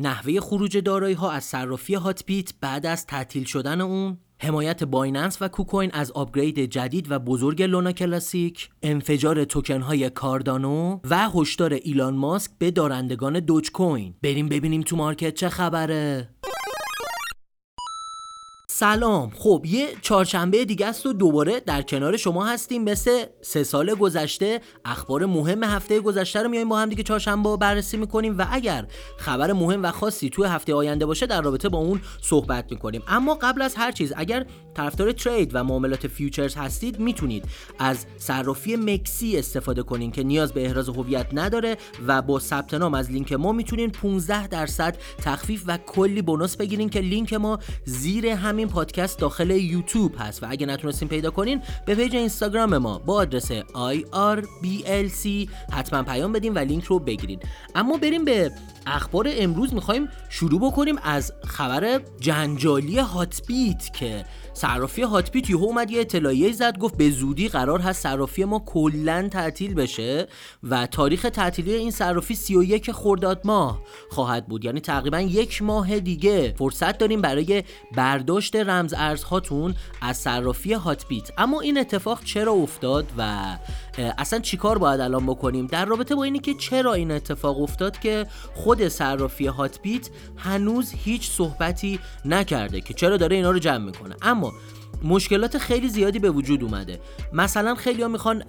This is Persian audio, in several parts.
نحوه خروج دارایی ها از صرافی Hotbit بعد از تعطیل شدن اون حمایت Binance و KuCoin از upgrade جدید و بزرگ Luna Classic، انفجار توکن های Cardano و هشدار ایلان ماسک به دارندگان Dogecoin. بریم ببینیم تو market چه خبره. سلام. خب یه چهارشنبه دیگه است و دوباره در کنار شما هستیم. مثل سه سال گذشته اخبار مهم هفته گذشته رو میایم با هم دیگه چهارشنبه بررسی می‌کنیم و اگر خبر مهم و خاصی توی هفته آینده باشه در رابطه با اون صحبت می‌کنیم. اما قبل از هر چیز اگر طرفدار trade و معاملات futures هستید می‌تونید از صرافی MEXC استفاده کنین که نیاز به احراز هویت نداره و با ثبت نام از لینک ما می‌تونین 15 درصد تخفیف و کلی bonus بگیرین که لینک ما زیر همین پادکست داخل یوتیوب هست و اگه نتونستین پیدا کنین به پیج اینستاگرام ما با آدرس IRBLC حتما پیام بدین و لینک رو بگیرید اما بریم به اخبار امروز. می‌خوایم شروع بکنیم از خبر جنجالی هاتبیت که صرافی هاتبیت یهو اومد یه اطلاعیه زد گفت به زودی قرار هست صرافی ما کلا تعطیل بشه و تاریخ تعطیلی این صرافی 31 خرداد ماه خواهد بود. یعنی تقریبا یک ماه دیگه فرصت داریم برای برداشت رمز ارزهاتون از صرافی هاتبیت اما این اتفاق چرا افتاد و اصلا چیکار باید الان بکنیم؟ در رابطه با اینی که چرا این اتفاق افتاد که خود صرافی هاتبیت هنوز هیچ صحبتی نکرده که چرا داره اینا رو جمع می‌کنه. اما مشکلات خیلی زیادی به وجود اومده. مثلا خیلی ها می‌خوان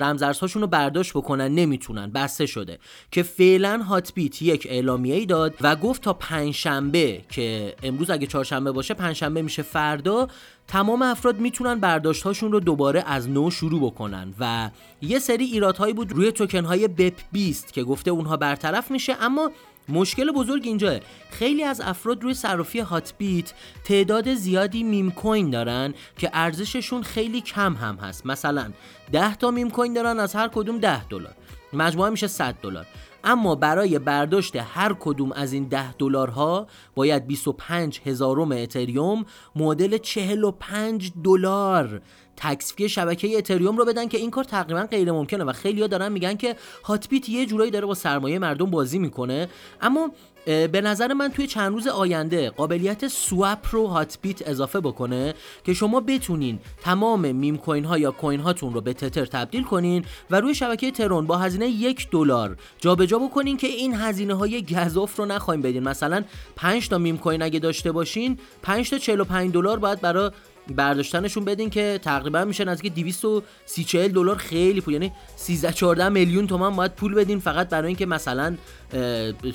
رمزارزهاشون رو برداشت بکنن نمی‌تونن. بسته شده. که فعلا هاتبیت یک اعلامیه ای داد و گفت تا پنجشنبه که امروز اگه چهارشنبه باشه پنجشنبه میشه فردا تمام افراد می‌تونن برداشت هاشون رو دوباره از نو شروع بکنن. و یه سری ایرادهایی بود روی توکن های BEP 20 که گفته اونها برطرف میشه اما مشکل بزرگ اینجاست خیلی از افراد روی صرافی Hotbit تعداد زیادی meme coin دارن که ارزششون خیلی کم هم هست. مثلا 10 تا meme coin دارن از هر کدوم 10 دلار. مجموعه میشه 100 دلار. اما برای برداشت هر کدوم از این 10 دلارها باید 25 هزارم اتریوم مدل 45 دلار تکسفی شبکه اتریوم رو بدن که این کار تقریبا غیر ممکنه و خیلیا دارن میگن که Hotbit یه جورایی داره با سرمایه مردم بازی می‌کنه. اما به نظر من توی چند روز آینده قابلیت swap رو Hotbit اضافه بکنه که شما بتونین تمام meme coin ها یا coin هاتون رو به Tether تبدیل کنین و روی شبکه Tron با هزینه یک دلار جابجا بکنین که این هزینه های گزاف رو نخوایم بدین. مثلا 5 تا meme coin اگه داشته باشین 5 تا 45 دلار باید برای برداشتنشون بدین که تقریبا میشه نزدیک 230 دلار خیلی پول. یعنی 13 14 میلیون تومان باید پول بدین فقط برای اینکه مثلا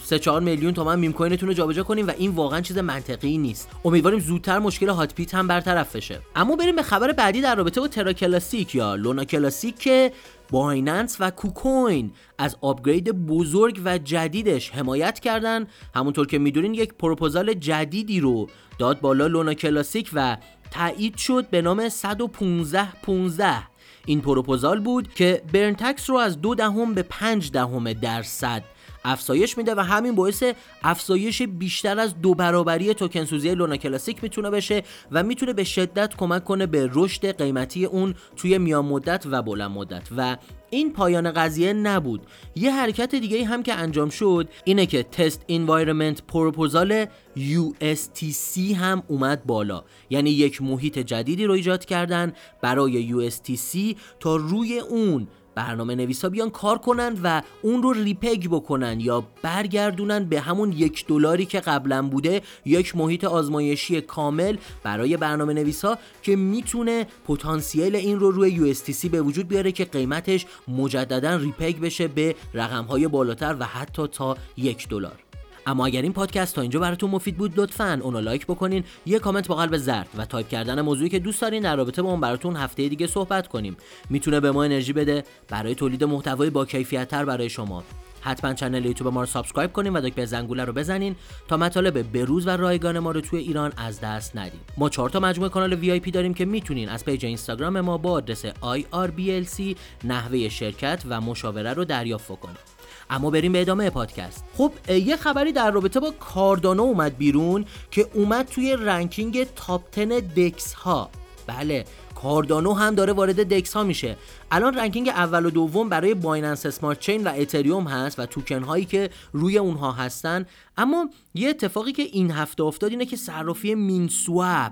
3 4 میلیون تومان meme coin تون رو جابجا کنیم و این واقعا چیز منطقی نیست. امیدواریم زودتر مشکل Hotbit هم برطرف بشه. اما بریم به خبر بعدی در رابطه با Terra Classic یا Luna Classic که Binance و KuCoin از آپگرید بزرگ و جدیدش حمایت کردن. همونطور که می‌دونین یک پروپوزال جدیدی رو داد بالا لونا کلاسیک و تایید شد به نام 115 15 این پروپوزال بود که برنتکس رو از دو دهم به پنج دهم درصد افزایش میده و همین باعث افزایش بیشتر از دو برابری توکن سوزی لونا کلاسیک می‌تونه بشه و می‌تونه به شدت کمک کنه به رشد قیمتی اون توی میان مدت و بلند مدت. و این پایان قضیه نبود. یه حرکت دیگه هم که انجام شد اینه که test environment proposal USTC هم اومد بالا. یعنی یک محیط جدیدی رو ایجاد کردن برای USTC تا روی اون برنامه نویسا بیان کار کنن و اون رو repeg بکنن یا برگردونن به همون یک دلاری که قبلا بوده یک محیط آزمایشی کامل برای برنامه نویسا که می‌تونه پتانسیل این رو روی USTC به وجود بیاره که قیمتش مجددا repeg بشه به رقمهای بالاتر و حتی تا یک دلار. اما اگر این پادکست تا اینجا براتون مفید بود لطفا اونو لایک بکنین یه کامنت با قلب زرد و تایپ کردن موضوعی که دوست دارین در رابطه با اون براتون هفته دیگه صحبت کنیم. می‌تونه به ما انرژی بده برای تولید محتوای با کیفیت تر برای شما. حتما channel یوتیوب ما رو subscribe کنین و دکمه زنگوله رو بزنین تا مطالب بروز و رایگان ما رو توی ایران از دست ندید ما چهار تا مجموعه کانال VIP داریم که می‌تونین از پیج اینستاگرام ما با آدرس IRBLC نحوه شرکت و مشاوره رو دریافت کنید اما بریم به ادامه پادکست. خب یه خبری در رابطه با کاردانو اومد بیرون که اومد توی ranking top 10 DEX ها بله کاردانو هم داره وارد DEX ها میشه. الان ranking اول و دوم برای Binance Smart Chain و اتریوم هست و توکن هایی که روی اونها هستن. اما یه اتفاقی که این هفته افتاد اینه که صرافی Minswap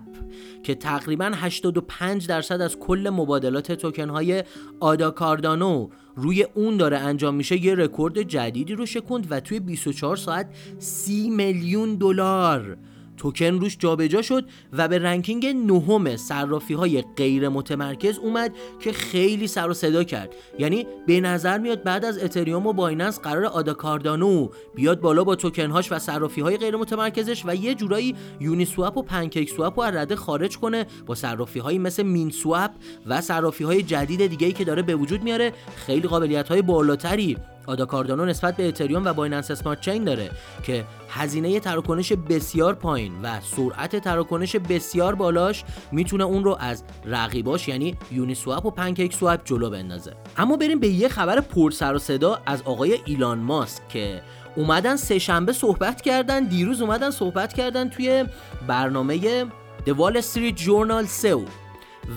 که تقریبا 85 درصد از کل مبادلات توکن های آدا کاردانو روی اون داره انجام میشه یه رکورد جدیدی رو شکوند و توی 24 ساعت 30 میلیون دلار. توکن روش جابجا شد و به ranking نهم صرافی های غیر متمرکز اومد که خیلی سر و صدا کرد. یعنی به نظر میاد بعد از اتریوم و بایننس قراره آدا کاردانو بیاد بالا با توکن هاش و صرافی های غیر متمرکزش و یه جورایی Uniswap و PancakeSwap رو رده خارج کنه با صرافی های مثل Minswap و صرافی های جدید دیگه ای که داره به وجود میاره. خیلی قابلیت های بالاتری آدا کاردانو نسبت به اتریوم و بایننس اسمارت چین داره که هزینه تراکنش بسیار پایین و سرعت تراکنش بسیار بالاش می‌تونه اون رو از رقیباش یعنی یونی سواب و پنکیک سواب جلو بندازه. اما بریم به یه خبر پر سر و صدا از آقای ایلان ماسک که اومدن سه شنبه صحبت کردن دیروز اومدن صحبت کردن توی برنامه The Wall Street Journal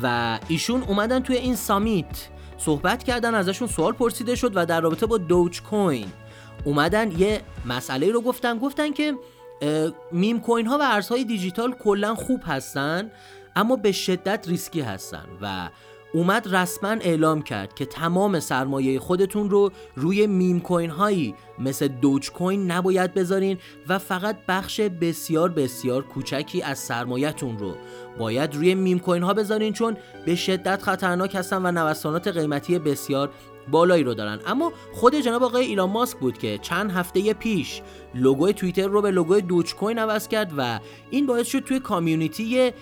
و ایشون اومدن توی این summit صحبت کردن ازشون سوال پرسیده شد و در رابطه با دوج کوین اومدن یه مسئله رو گفتن. گفتن که meme coin ها و ارزهای دیجیتال کلا خوب هستن اما به شدت ریسکی هستن و اومد رسما اعلام کرد که تمام سرمایه خودتون رو روی meme coin هایی مثل دوج کوین نباید بذارین و فقط بخش بسیار بسیار کوچکی از سرمایهتون رو باید روی میم کوین ها بذارین چون به شدت خطرناک هستن و نوسانات قیمتی بسیار بالایی رو دارن. اما خود جناب آقای ایلان ماسک بود که چند هفته پیش لوگوی توییتر رو به لوگوی دوچ کوین عوض کرد و این باعث شد توی کامیونیتی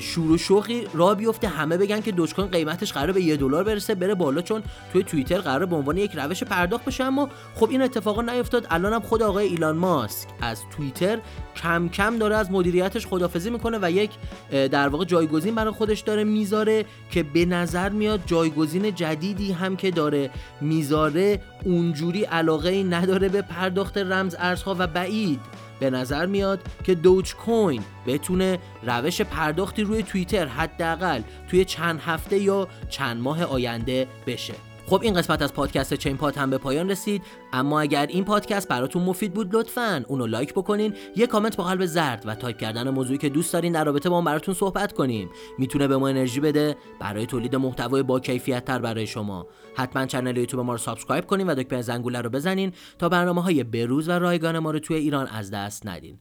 شور و شوقی را بیفته. همه بگن که کوین قیمتش قرار به یه دلار برسه بره بالا چون توی توییتر قرار به عنوان یک روش پرداخت بشه. اما خب این اتفاقا نیفتاد. الان هم خود آقای ایلان ماسک از توییتر کم کم داره از مدیریتش خدافزی می‌کنه و یک در واقع جایگزین برای خودش داره می‌ذاره که به نظر میاد جایگزین جدیدی هم که داره می‌ذاره اونجوری علاقه ای نداره به پرداخت رمز ارزها و بعید. به نظر میاد که دوج کوین بتونه روش پرداختی روی توییتر حداقل توی چند هفته یا چند ماه آینده بشه. خب این قسمت از پادکست چین پات هم به پایان رسید. اما اگر این پادکست براتون مفید بود لطفا اونو لایک بکنین. یه کامنت با قلب زرد و تایپ کردن موضوعی که دوست دارین در رابطه با اون براتون صحبت کنیم. می‌تونه به ما انرژی بده. برای تولید محتوای با کیفیت تر برای شما. حتما کانال یوتیوب ما رو subscribe کنین و دکمه زنگوله رو بزنین تا برنامه های بروز و رایگان ما رو توی ایران از دست ندین.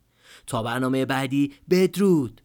تا برنامه بعدی بدرود!